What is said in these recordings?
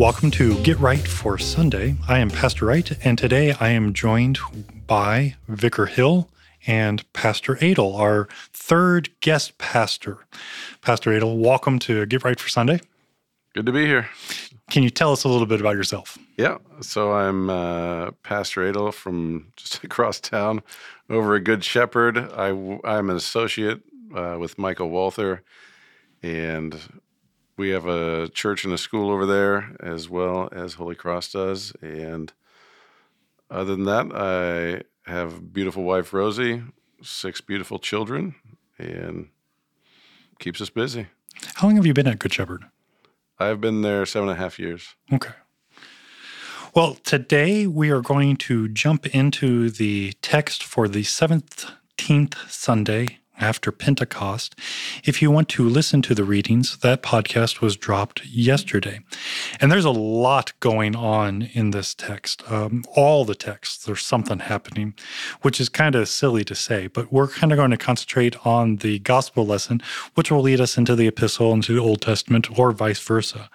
Welcome to Get Right for Sunday. I am Pastor Wright, and today I am joined by Vicar Hill and Pastor Adel, our third guest pastor. Pastor Adel, welcome to Get Right for Sunday. Good to be here. Can you tell us a little bit about yourself? Yeah, so I'm uh, Pastor Adel from just across town over at Good Shepherd. I, I'm an associate uh, with Michael Walther, and we have a church and a school over there as well as Holy Cross does. And other than that, I have beautiful wife, Rosie, six beautiful children, and keeps us busy. How long have you been at Good Shepherd? I've been there seven and a half years. Okay. Well, today we are going to jump into the text for the 17th Sunday after Pentecost. If you want to listen to the readings, that podcast was dropped yesterday. And there's a lot going on in this text. Um, all the texts, there's something happening, which is kind of silly to say, but we're kind of going to concentrate on the gospel lesson, which will lead us into the epistle, into the Old Testament, or vice versa.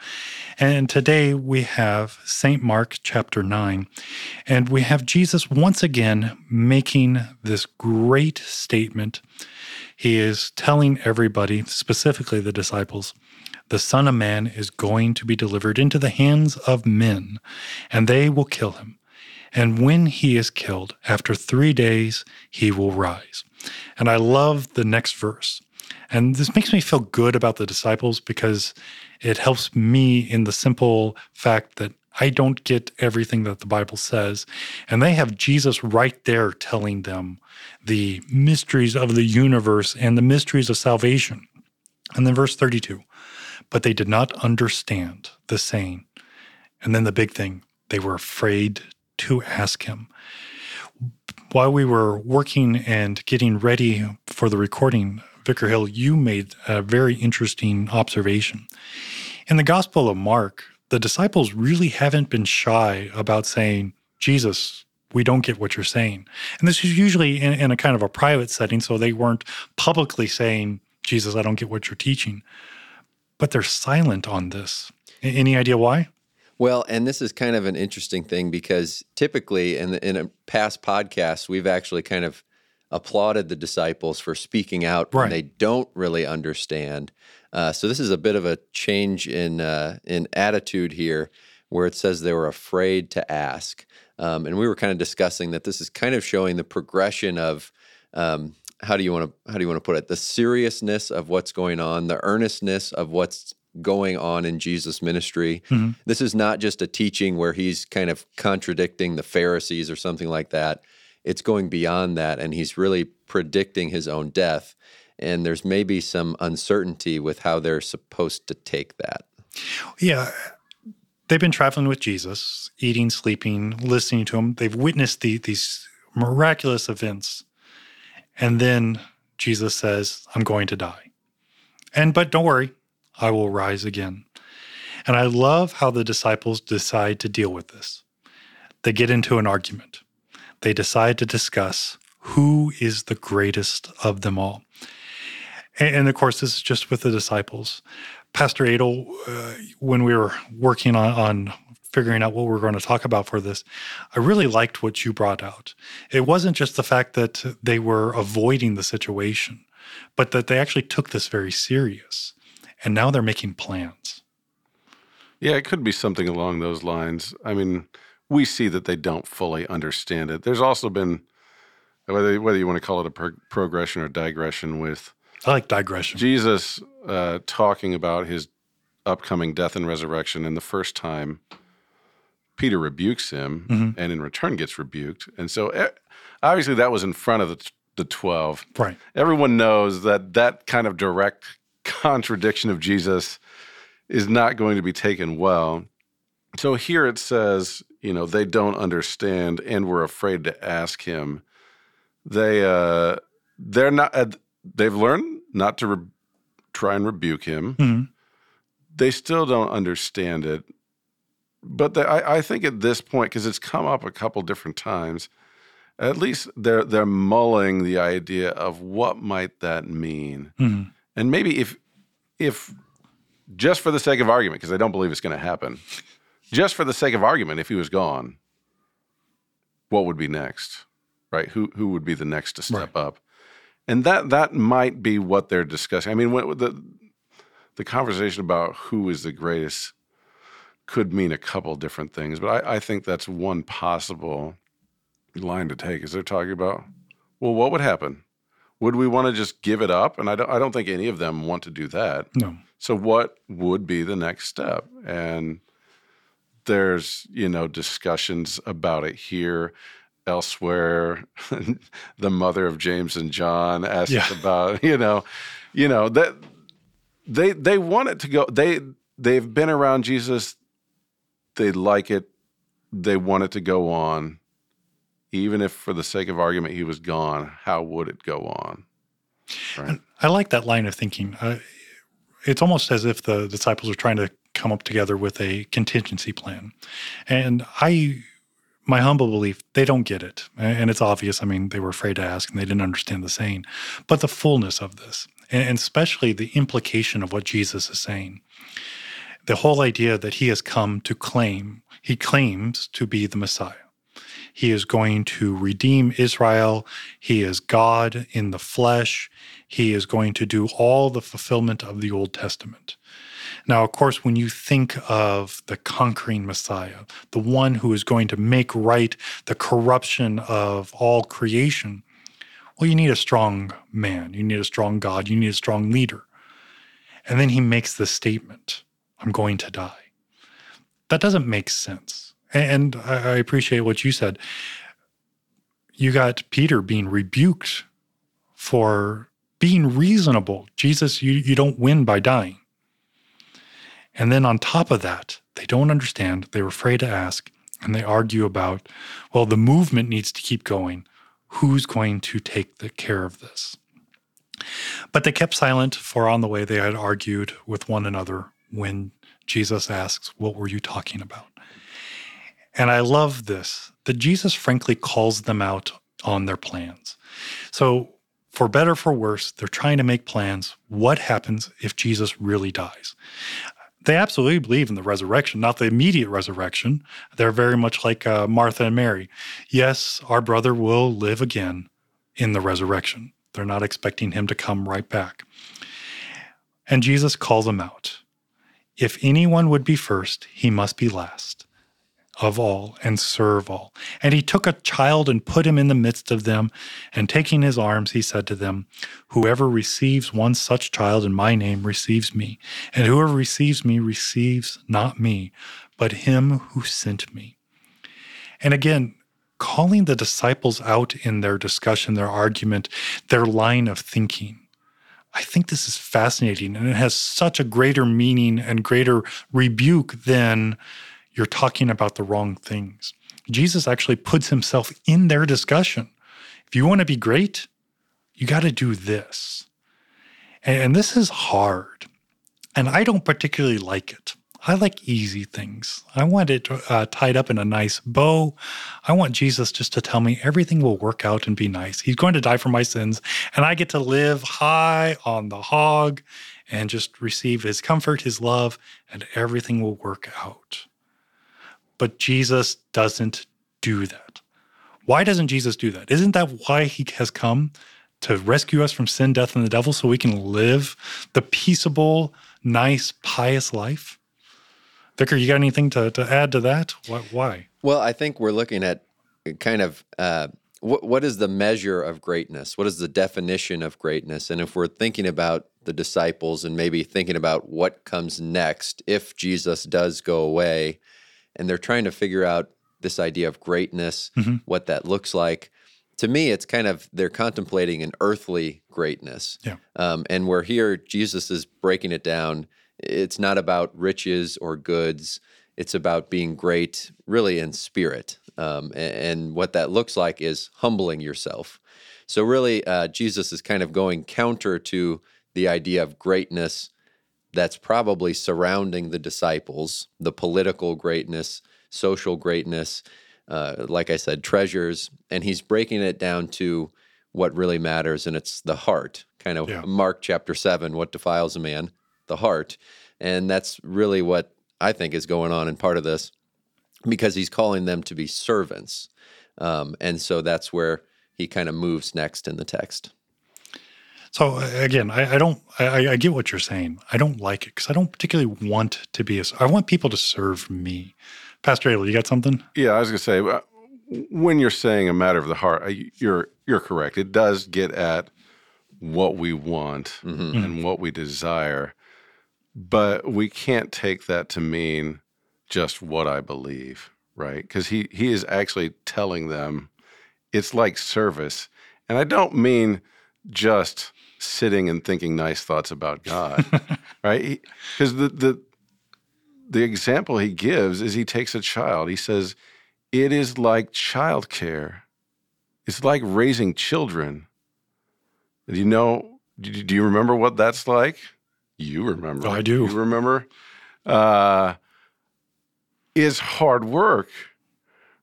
And today we have St. Mark chapter 9, and we have Jesus once again making this great statement he is telling everybody, specifically the disciples, the Son of Man is going to be delivered into the hands of men, and they will kill him. And when he is killed, after three days, he will rise. And I love the next verse. And this makes me feel good about the disciples because it helps me in the simple fact that I don't get everything that the Bible says. And they have Jesus right there telling them the mysteries of the universe and the mysteries of salvation. And then verse 32 but they did not understand the saying. And then the big thing, they were afraid to ask him. While we were working and getting ready for the recording, Vicar Hill, you made a very interesting observation. In the Gospel of Mark, the disciples really haven't been shy about saying, Jesus, we don't get what you're saying. And this is usually in, in, a kind of a private setting, so they weren't publicly saying, Jesus, I don't get what you're teaching. But they're silent on this. Any idea why? Well, and this is kind of an interesting thing because typically in, the, in a past podcast, we've actually kind of applauded the disciples for speaking out when they don't really understand. Uh, so this is a bit of a change in uh, in attitude here, where it says they were afraid to ask, um, and we were kind of discussing that this is kind of showing the progression of um, how do you want to how do you want to put it the seriousness of what's going on, the earnestness of what's going on in Jesus' ministry. Mm-hmm. This is not just a teaching where he's kind of contradicting the Pharisees or something like that. It's going beyond that, and he's really predicting his own death and there's maybe some uncertainty with how they're supposed to take that. Yeah. They've been traveling with Jesus, eating, sleeping, listening to him. They've witnessed the, these miraculous events. And then Jesus says, I'm going to die. And but don't worry, I will rise again. And I love how the disciples decide to deal with this. They get into an argument. They decide to discuss who is the greatest of them all. And, and of course, this is just with the disciples. Pastor Adel, uh, when we were working on, on figuring out what we are going to talk about for this, I really liked what you brought out. It wasn't just the fact that they were avoiding the situation, but that they actually took this very serious. And now they're making plans. Yeah, it could be something along those lines. I mean, we see that they don't fully understand it. There's also been, whether, whether you want to call it a pro- progression or digression with I like digression. Jesus uh, talking about his upcoming death and resurrection, and the first time Peter rebukes him, mm-hmm. and in return gets rebuked, and so eh, obviously that was in front of the the twelve. Right. Everyone knows that that kind of direct contradiction of Jesus is not going to be taken well. So here it says, you know, they don't understand and were afraid to ask him. They uh they're not uh, they've learned not to re- try and rebuke him. Mm-hmm. They still don't understand it. But the, I, I think at this point, because it's come up a couple different times, at least they're they're mulling the idea of what might that mean, Mm-hmm. and maybe if if just for the sake of argument, because I don't believe it's going to happen, just for the sake of argument, if he was gone, what would be next, right? Who who would be the next to step up, and that that might be what they're discussing. I mean, when, the the conversation about who is the greatest could mean a couple different things, but I, I think that's one possible line to take. Is they're talking about, well, what would happen? Would we want to just give it up? And I don't, I don't think any of them want to do that. No. So what would be the next step? And there's, you know, discussions about it here. Elsewhere, the mother of James and John asks Yeah. about, you know, you know, that they they want it to go. They they've been around Jesus. They like it. They want it to go on. Even if for the sake of argument he was gone, how would it go on? Right. I like that line of thinking. Uh, it's almost as if the disciples are trying to come up together with a contingency plan. And I, my humble belief, they don't get it. And it's obvious. I mean, they were afraid to ask and they didn't understand the saying. But the fullness of this, and especially the implication of what Jesus is saying, the whole idea that he has come to claim, he claims to be the Messiah. He is going to redeem Israel. He is God in the flesh. He is going to do all the fulfillment of the Old Testament. Now, of course, when you think of the conquering Messiah, the one who is going to make right the corruption of all creation, well, you need a strong man. You need a strong God. You need a strong leader. And then he makes the statement I'm going to die. That doesn't make sense. And I appreciate what you said. You got Peter being rebuked for being reasonable. Jesus, you, you don't win by dying. And then on top of that, they don't understand. They're afraid to ask. And they argue about, well, the movement needs to keep going. Who's going to take the care of this? But they kept silent, for on the way they had argued with one another when Jesus asks, What were you talking about? And I love this that Jesus frankly calls them out on their plans. So, for better for worse, they're trying to make plans. What happens if Jesus really dies? They absolutely believe in the resurrection, not the immediate resurrection. They're very much like uh, Martha and Mary. Yes, our brother will live again in the resurrection. They're not expecting him to come right back. And Jesus calls them out. If anyone would be first, he must be last of all and serve all. And he took a child and put him in the midst of them. And taking his arms, he said to them, Whoever receives one such child in my name receives me. And whoever receives me receives not me, but him who sent me. And again, calling the disciples out in their discussion, their argument, their line of thinking. I think this is fascinating and it has such a greater meaning and greater rebuke than you're talking about the wrong things. Jesus actually puts himself in their discussion. If you want to be great, you got to do this. And, this is hard. And I don't particularly like it. I like easy things. I want it uh, tied up in a nice bow. I want Jesus just to tell me everything will work out and be nice. He's going to die for my sins, and I get to live high on the hog and just receive his comfort, his love, and everything will work out. But Jesus doesn't do that. Why doesn't Jesus do that? Isn't that why he has come? To rescue us from sin, death, and the devil so we can live the peaceable, nice, pious life? Vicar, you got anything to, to add to that? Why? Well, I think we're looking at kind of uh, what, what is the measure of greatness? What is the definition of greatness? And if we're thinking about the disciples and maybe thinking about what comes next if Jesus does go away, and they're trying to figure out this idea of greatness, mm-hmm. what that looks like. To me, it's kind of they're contemplating an earthly greatness. Yeah. Um, and we're here, Jesus is breaking it down It's not about riches or goods. It's about being great, really, in spirit. Um, and, and, what that looks like is humbling yourself. So, really, uh, Jesus is kind of going counter to the idea of greatness that's probably surrounding the disciples, the political greatness, social greatness, uh, like I said, treasures. And he's breaking it down to what really matters, and it's the heart. Kind of yeah. Mark chapter 7, what defiles a man? The heart. And that's really what I think is going on in part of this because he's calling them to be servants. Um, and so that's where he kind of moves next in the text. So again, I, I don't. I, I, get what you're saying. I don't like it because I don't particularly want to be a. I want people to serve me. Pastor Adel, you got something? Yeah, I was going to say uh, when you're saying a matter of the heart, you're you're correct. It does get at what we want mm-hmm. and what we desire, but we can't take that to mean just what I believe, right? Because he he is actually telling them it's like service, and I don't mean just sitting and thinking nice thoughts about God, right? Because the the the example he gives is he takes a child. He says, "It is like childcare. It's like raising children." Do you know? Do you remember what that's like? You remember? I do. You remember? Uh, is hard work,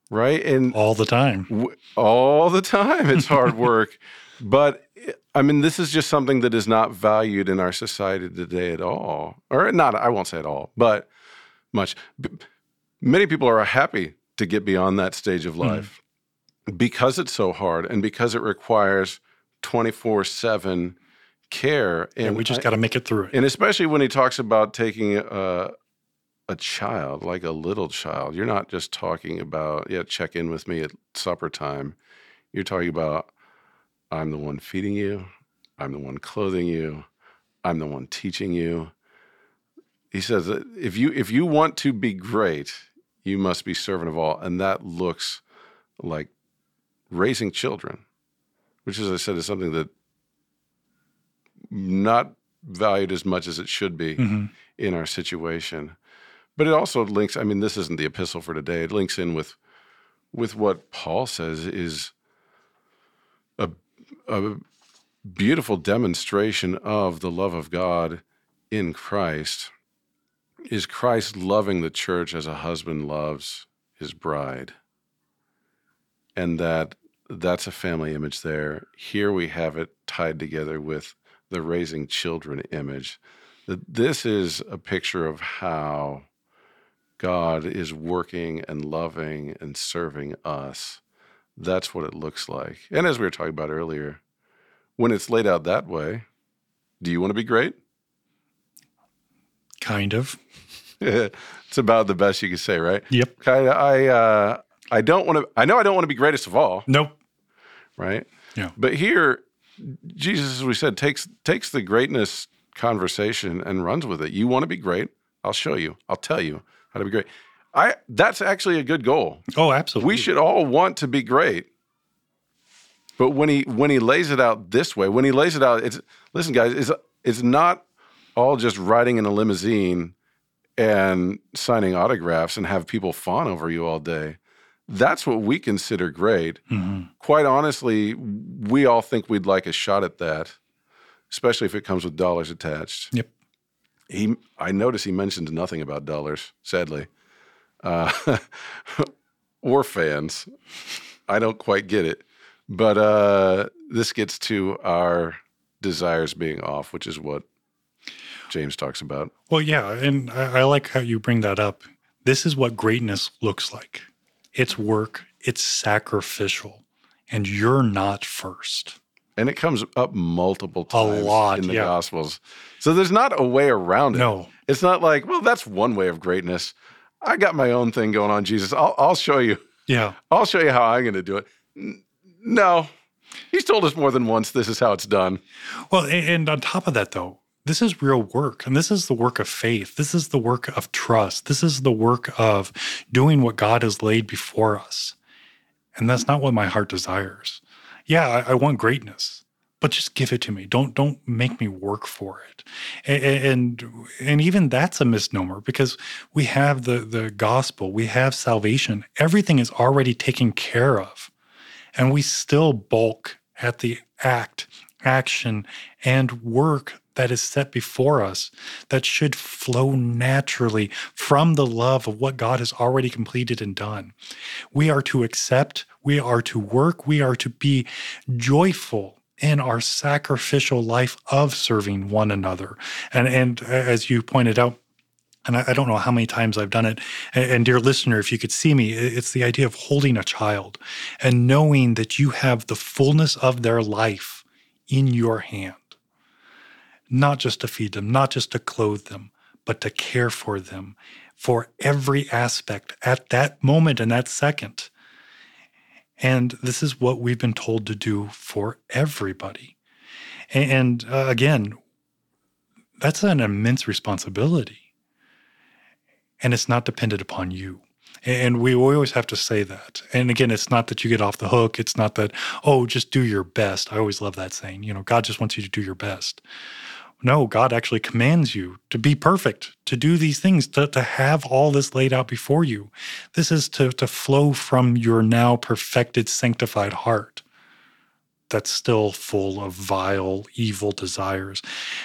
right? And all the time. W- all the time, it's hard work. but I mean, this is just something that is not valued in our society today at all, or not. I won't say at all, but much. Many people are happy to get beyond that stage of hmm. life mm. because it's so hard and because it requires twenty four seven care. And we just got to make it through it. And especially when he talks about taking a, a child, like a little child, you're not just talking about, yeah, check in with me at supper time. You're talking about, I'm the one feeding you, I'm the one clothing you, I'm the one teaching you. He says that if you if you want to be great, you must be servant of all, and that looks like raising children, which, as I said, is something that not valued as much as it should be mm-hmm. in our situation. But it also links. I mean, this isn't the epistle for today. It links in with with what Paul says is a beautiful demonstration of the love of God in Christ. Is Christ loving the church as a husband loves his bride? And that that's a family image there. Here we have it tied together with the raising children image. That this is a picture of how God is working and loving and serving us. That's what it looks like. And as we were talking about earlier, when it's laid out that way, do you want to be great? Kind of. it's about the best you can say, right? Yep. Kind of. I uh, I don't want to. I know I don't want to be greatest of all. Nope. Right. Yeah. But here, Jesus, as we said, takes takes the greatness conversation and runs with it. You want to be great? I'll show you. I'll tell you how to be great. I that's actually a good goal. Oh, absolutely. We should all want to be great. But when he when he lays it out this way, when he lays it out, it's listen, guys, it's it's not all just riding in a limousine and signing autographs and have people fawn over you all day. That's what we consider great. Mm-hmm. Quite honestly, we all think we'd like a shot at that, especially if it comes with dollars attached. Yep. He, I notice he mentioned nothing about dollars, sadly, uh, or fans. I don't quite get it, but uh, this gets to our desires being off, which is what James talks about. Well, yeah, and I, I like how you bring that up. This is what greatness looks like. It's work. It's sacrificial, and you're not first and it comes up multiple times a lot, in the yeah. Gospels. So there's not a way around it. No, it's not like, well, that's one way of greatness. I got my own thing going on, Jesus. I'll, I'll show you. Yeah, I'll show you how I'm going to do it. No, he's told us more than once. This is how it's done. Well, and on top of that, though, this is real work, and this is the work of faith. This is the work of trust. This is the work of doing what God has laid before us, and that's not what my heart desires yeah, I, I want greatness, but just give it to me. Don't don't make me work for it. And and, even that's a misnomer because we have the the gospel, we have salvation. Everything is already taken care of. And we still bulk at the act, action, and work that is set before us that should flow naturally from the love of what God has already completed and done. We are to accept, we are to work, we are to be joyful in our sacrificial life of serving one another. And and uh, as you pointed out, and I, don't know how many times I've done it. And, dear listener, if you could see me, it's the idea of holding a child and knowing that you have the fullness of their life in your hand, not just to feed them, not just to clothe them, but to care for them for every aspect at that moment and that second. And this is what we've been told to do for everybody. And uh, again, that's an immense responsibility and it's not dependent upon you. And we always have to say that. And again, it's not that you get off the hook. It's not that, oh, just do your best. I always love that saying. You know, God just wants you to do your best. No, God actually commands you to be perfect, to do these things, to, to have all this laid out before you. This is to, to flow from your now perfected, sanctified heart that's still full of vile, evil desires.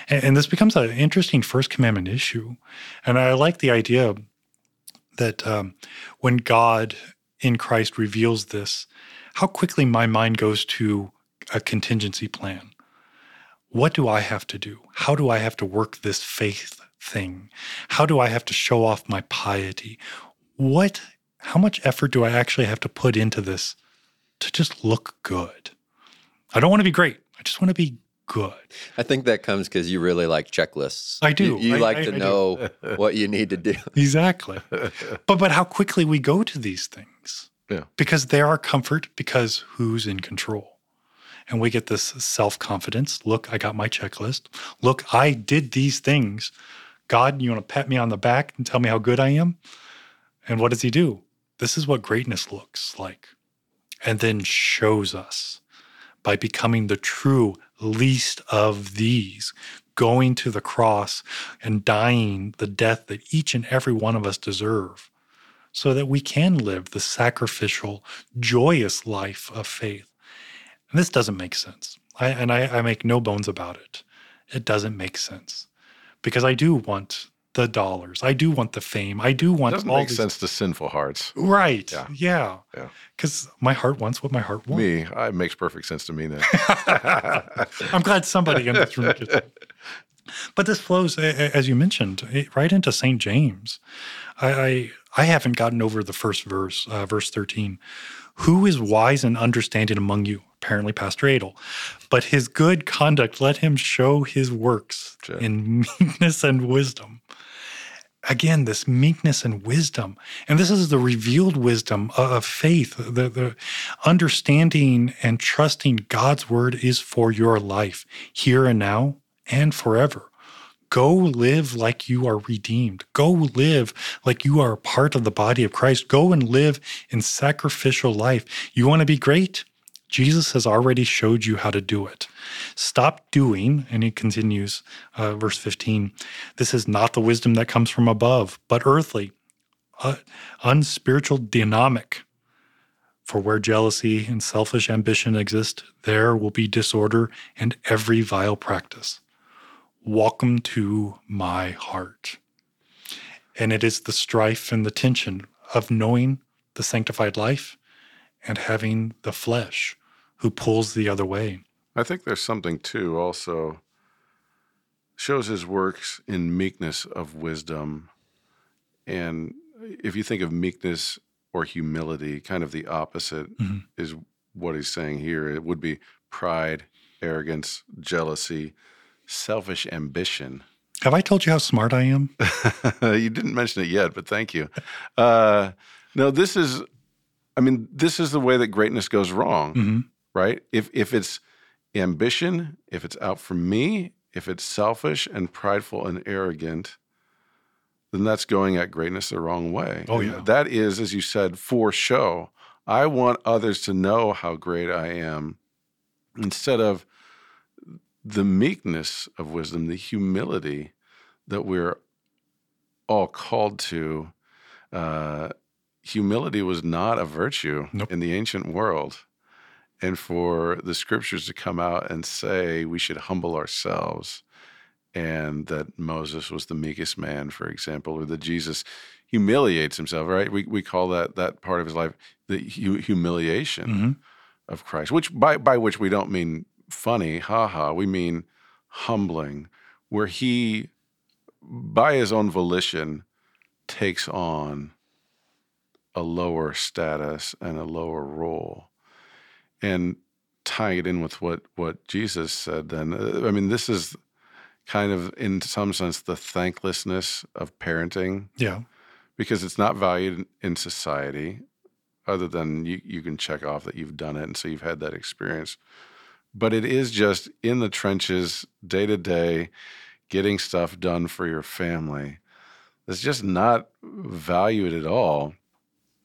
And, and this becomes an interesting first commandment issue. And I like the idea that um, when God in Christ reveals this, how quickly my mind goes to a contingency plan. What do I have to do? How do I have to work this faith thing? How do I have to show off my piety? What, how much effort do I actually have to put into this to just look good? I don't want to be great. I just want to be good. I think that comes because you really like checklists. I do. You, you I, like I, to I know what you need to do. Exactly. but but how quickly we go to these things. Yeah. Because they are comfort because who's in control? And we get this self-confidence. Look, I got my checklist. Look, I did these things. God, you want to pat me on the back and tell me how good I am? And what does he do? This is what greatness looks like. And then shows us by becoming the true least of these, going to the cross and dying the death that each and every one of us deserve, so that we can live the sacrificial, joyous life of faith. And this doesn't make sense. I, and I, I make no bones about it. It doesn't make sense because I do want the dollars. I do want the fame. I do want. It doesn't all make these... sense to sinful hearts, right? Yeah, yeah. yeah. Because my heart wants what my heart wants. Me, it makes perfect sense to me then. I'm glad somebody in this room gets it. But this flows, as you mentioned, right into St. James. I, I, I haven't gotten over the first verse, uh, verse 13. Who is wise and understanding among you? Apparently, Pastor Adel. But his good conduct, let him show his works sure. in meekness and wisdom. Again this meekness and wisdom and this is the revealed wisdom of faith. The, the understanding and trusting god's word is for your life here and now and forever. Go live like you are redeemed. Go live like you are a part of the body of christ. Go and live in sacrificial life. You want to be great Jesus has already showed you how to do it. Stop doing, and he continues, uh, verse 15, this is not the wisdom that comes from above, but earthly, uh, unspiritual, dynamic. For where jealousy and selfish ambition exist, there will be disorder and every vile practice. Welcome to my heart. And it is the strife and the tension of knowing the sanctified life and having the flesh who pulls the other way. I think there's something too also shows his works in meekness of wisdom. And if you think of meekness or humility, kind of the opposite mm-hmm. is what he's saying here. It would be pride, arrogance, jealousy, selfish ambition. Have I told you how smart I am? you didn't mention it yet, but thank you. Uh, no, this is, I mean, this is the way that greatness goes wrong. Mm-hmm right? If if it's ambition, if it's out for me, if it's selfish and prideful and arrogant, then that's going at greatness the wrong way. Oh yeah. that is, as you said, for show. I want others to know how great I am instead of the meekness of wisdom, the humility that we're all called to. Uh, humility was not a virtue nope. in the ancient world. And for the scriptures to come out and say we should humble ourselves, and that Moses was the meekest man, for example, or that Jesus humiliates himself, right? We, we call that that part of his life the hu- humiliation mm-hmm. of Christ, which by, by which we don't mean funny, haha, we mean humbling, where he, by his own volition, takes on a lower status and a lower role. And tying it in with what what Jesus said, then uh, I mean, this is kind of in some sense the thanklessness of parenting. Yeah, because it's not valued in society, other than you you can check off that you've done it, and so you've had that experience. But it is just in the trenches, day to day, getting stuff done for your family. It's just not valued at all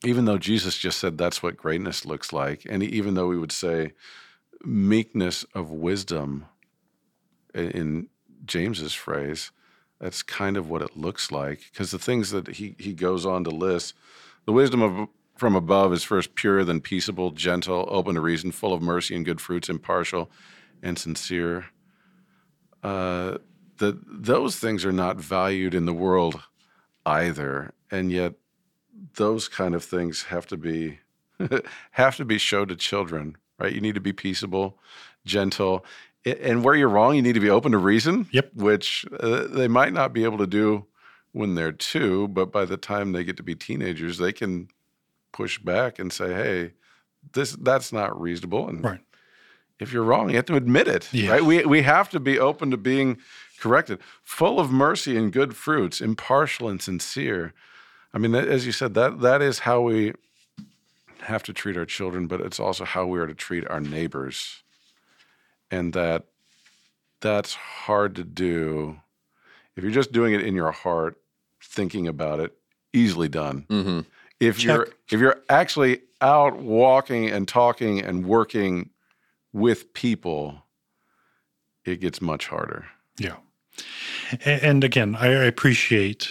even though Jesus just said that's what greatness looks like, and even though we would say meekness of wisdom in James's phrase, that's kind of what it looks like. Because the things that he, he goes on to list, the wisdom of from above is first pure, then peaceable, gentle, open to reason, full of mercy and good fruits, impartial and sincere. Uh, those things are not valued in the world either, and yet those kind of things have to be have to be shown to children, right? You need to be peaceable, gentle, and where you're wrong, you need to be open to reason. Yep. Which uh, they might not be able to do when they're two, but by the time they get to be teenagers, they can push back and say, "Hey, this that's not reasonable." And right. if you're wrong, you have to admit it. Right? We we have to be open to being corrected, full of mercy and good fruits, impartial and sincere I mean, as you said, that that is how we have to treat our children, but it's also how we are to treat our neighbors, and that that's hard to do if you're just doing it in your heart, thinking about it. Easily done. Mm-hmm. If Check. you're if you're actually out walking and talking and working with people, it gets much harder. Yeah. And again, I appreciate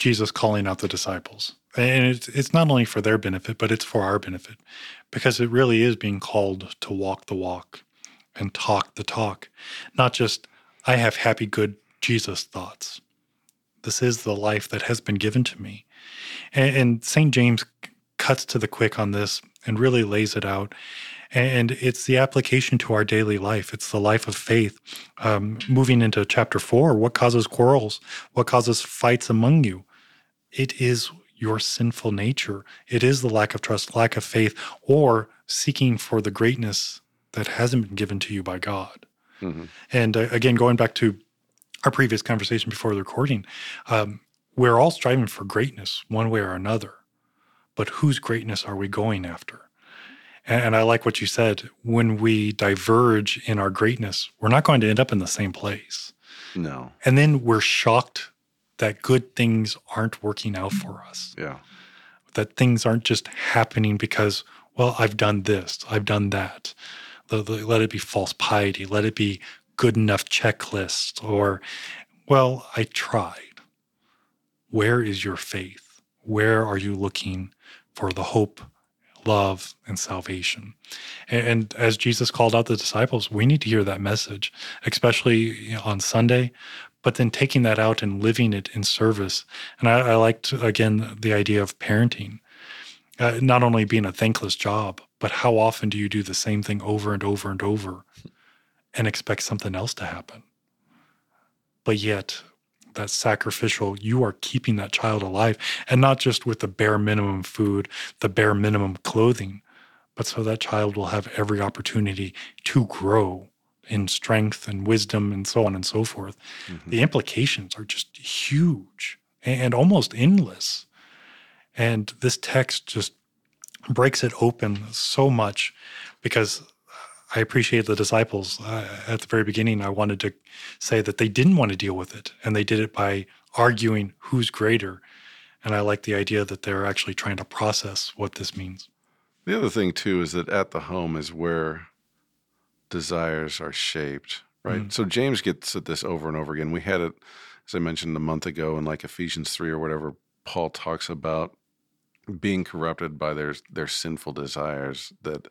Jesus calling out the disciples. And it's, it's not only for their benefit, but it's for our benefit because it really is being called to walk the walk and talk the talk. Not just, I have happy, good Jesus thoughts. This is the life that has been given to me. And, and St. James cuts to the quick on this and really lays it out. And it's the application to our daily life. It's the life of faith. Um, moving into chapter four, what causes quarrels? What causes fights among you? It is your sinful nature. It is the lack of trust, lack of faith, or seeking for the greatness that hasn't been given to you by God. Mm-hmm. And uh, again, going back to our previous conversation before the recording, um, we're all striving for greatness one way or another. But whose greatness are we going after? And, and I like what you said. When we diverge in our greatness, we're not going to end up in the same place. No. And then we're shocked that good things aren't working out for us. Yeah. That things aren't just happening because, well, I've done this, I've done that. Let it be false piety, let it be good enough checklist, or, well, I tried. Where is your faith? Where are you looking for the hope, love, and salvation? And, and as Jesus called out the disciples, we need to hear that message, especially on Sunday, but then taking that out and living it in service. And I, I liked, again, the idea of parenting, uh, not only being a thankless job, but how often do you do the same thing over and over and over and expect something else to happen? But yet, that sacrificial, you are keeping that child alive, and not just with the bare minimum food, the bare minimum clothing, but so that child will have every opportunity to grow in strength and wisdom and so on and so forth. Mm-hmm. The implications are just huge and almost endless. And this text just breaks it open so much because I appreciate the disciples. Uh, at the very beginning, I wanted to say that they didn't want to deal with it, and they did it by arguing who's greater. And I like the idea that they're actually trying to process what this means. The other thing, too, is that at the home is where desires are shaped, right? Mm. So James gets at this over and over again. We had it, as I mentioned a month ago, in like Ephesians three or whatever. Paul talks about being corrupted by their their sinful desires. That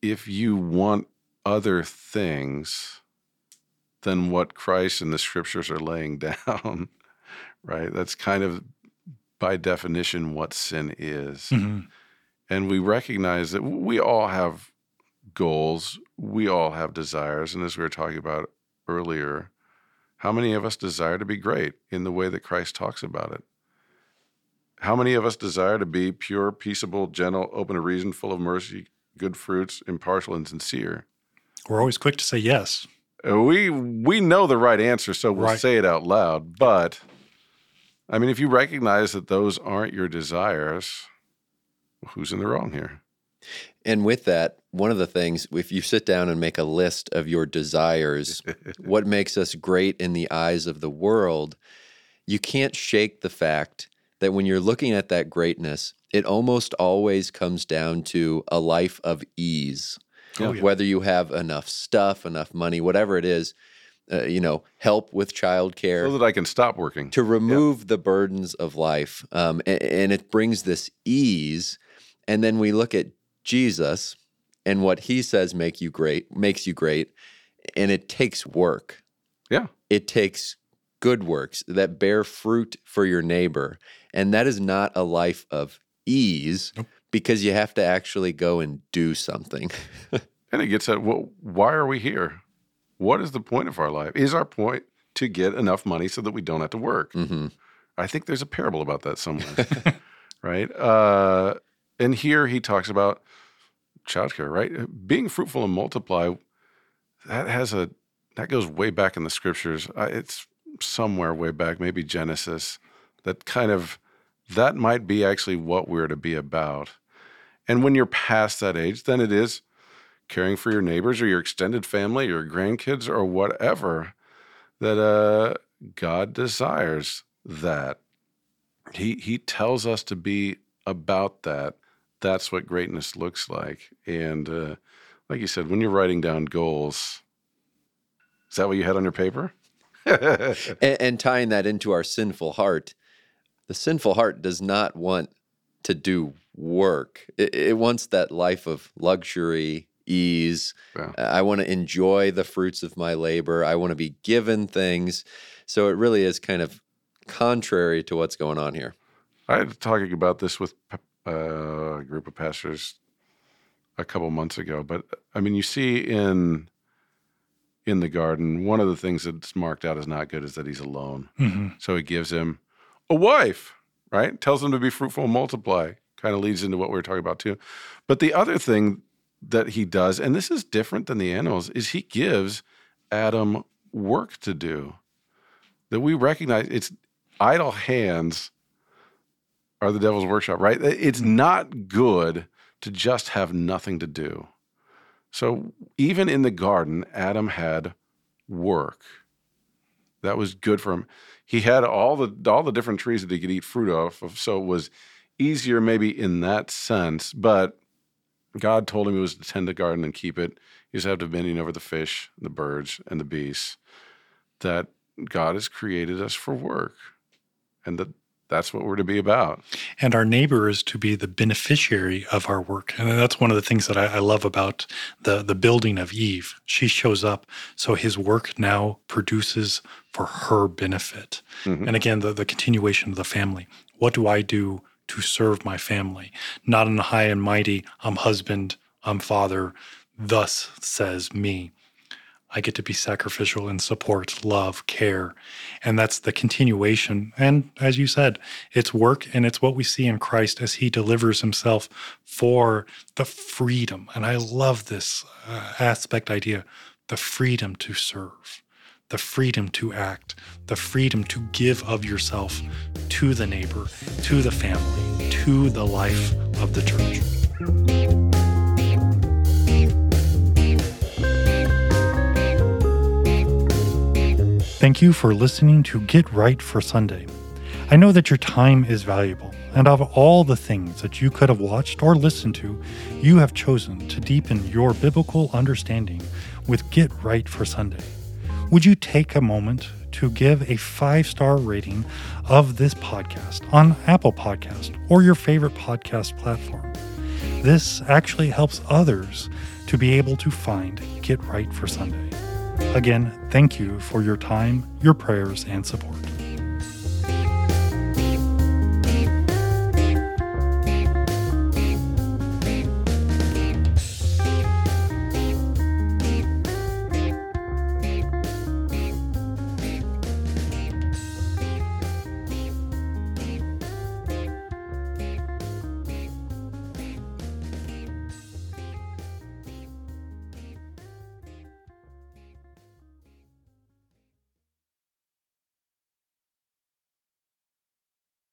if you want other things than what Christ and the Scriptures are laying down, right? That's kind of by definition what sin is. Mm-hmm. And we recognize that we all have goals, we all have desires. And as we were talking about earlier, how many of us desire to be great in the way that Christ talks about it? How many of us desire to be pure, peaceable, gentle, open to reason, full of mercy, good fruits, impartial, and sincere? We're always quick to say yes. Uh, we we know the right answer, so we'll right. say it out loud. But I mean, if you recognize that those aren't your desires, who's in the wrong here? And with that, one of the things, if you sit down and make a list of your desires, what makes us great in the eyes of the world, you can't shake the fact that when you're looking at that greatness, it almost always comes down to a life of ease. Oh, yeah. Whether you have enough stuff, enough money, whatever it is, uh, you know, help with childcare, so that I can stop working to remove yeah. the burdens of life, um, and, and it brings this ease. And then we look at Jesus and what he says make you great makes you great and it takes work. Yeah. It takes good works that bear fruit for your neighbor. And that is not a life of ease nope. because you have to actually go and do something. And it gets at well, why are we here? What is the point of our life? Is our point to get enough money so that we don't have to work? Mm-hmm. i think there's a parable about that somewhere right? Uh, and here he talks about childcare, right? Being fruitful and multiply, that has a that goes way back in the scriptures. It's somewhere way back, maybe Genesis. That kind of that might be actually what we're to be about. And when you're past that age, then it is caring for your neighbors or your extended family, your grandkids, or whatever that uh, God desires that. He He tells us to be about that that's what greatness looks like. And uh, like you said, when you're writing down goals, is that what you had on your paper? and, and tying that into our sinful heart, the sinful heart does not want to do work. It, it wants that life of luxury, ease. Yeah. I want to enjoy the fruits of my labor. I want to be given things. So it really is kind of contrary to what's going on here. I had talking about this with a group of pastors a couple months ago. But I mean, you see in in the garden, one of the things that's marked out as not good is that he's alone. Mm-hmm. So he gives him a wife, right? Tells him to be fruitful and multiply. Kind of leads into what we are talking about too. But the other thing that he does, and this is different than the animals, is he gives Adam work to do. That we recognize it's idle hands are the devil's workshop, right? It's not good to just have nothing to do. So even in the garden, Adam had work. That was good for him. He had all the all the different trees that he could eat fruit off of, so it was easier maybe in that sense. But God told him he was to tend the garden and keep it. He was to have dominion over the fish, the birds, and the beasts. That God has created us for work, and that that's what we're to be about. And our neighbor is to be the beneficiary of our work. And that's one of the things that I, I, love about the, the building of Eve. She shows up, so his work now produces for her benefit. Mm-hmm. And again, the, the continuation of the family. What do I do to serve my family? Not in the high and mighty, I'm husband, I'm father, thus says me. I get to be sacrificial in support, love, care. And that's the continuation. And as you said, it's work and it's what we see in Christ as he delivers himself for the freedom. And I love this uh, aspect idea the freedom to serve, the freedom to act, the freedom to give of yourself to the neighbor, to the family, to the life of the church. Thank you for listening to Get Right for Sunday. I know that your time is valuable, and of all the things that you could have watched or listened to, you have chosen to deepen your biblical understanding with Get Right for Sunday. Would you take a moment to give a five star rating of this podcast on Apple Podcast or your favorite podcast platform? This actually helps others to be able to find Get Right for Sunday. Again, thank you for your time, your prayers, and support.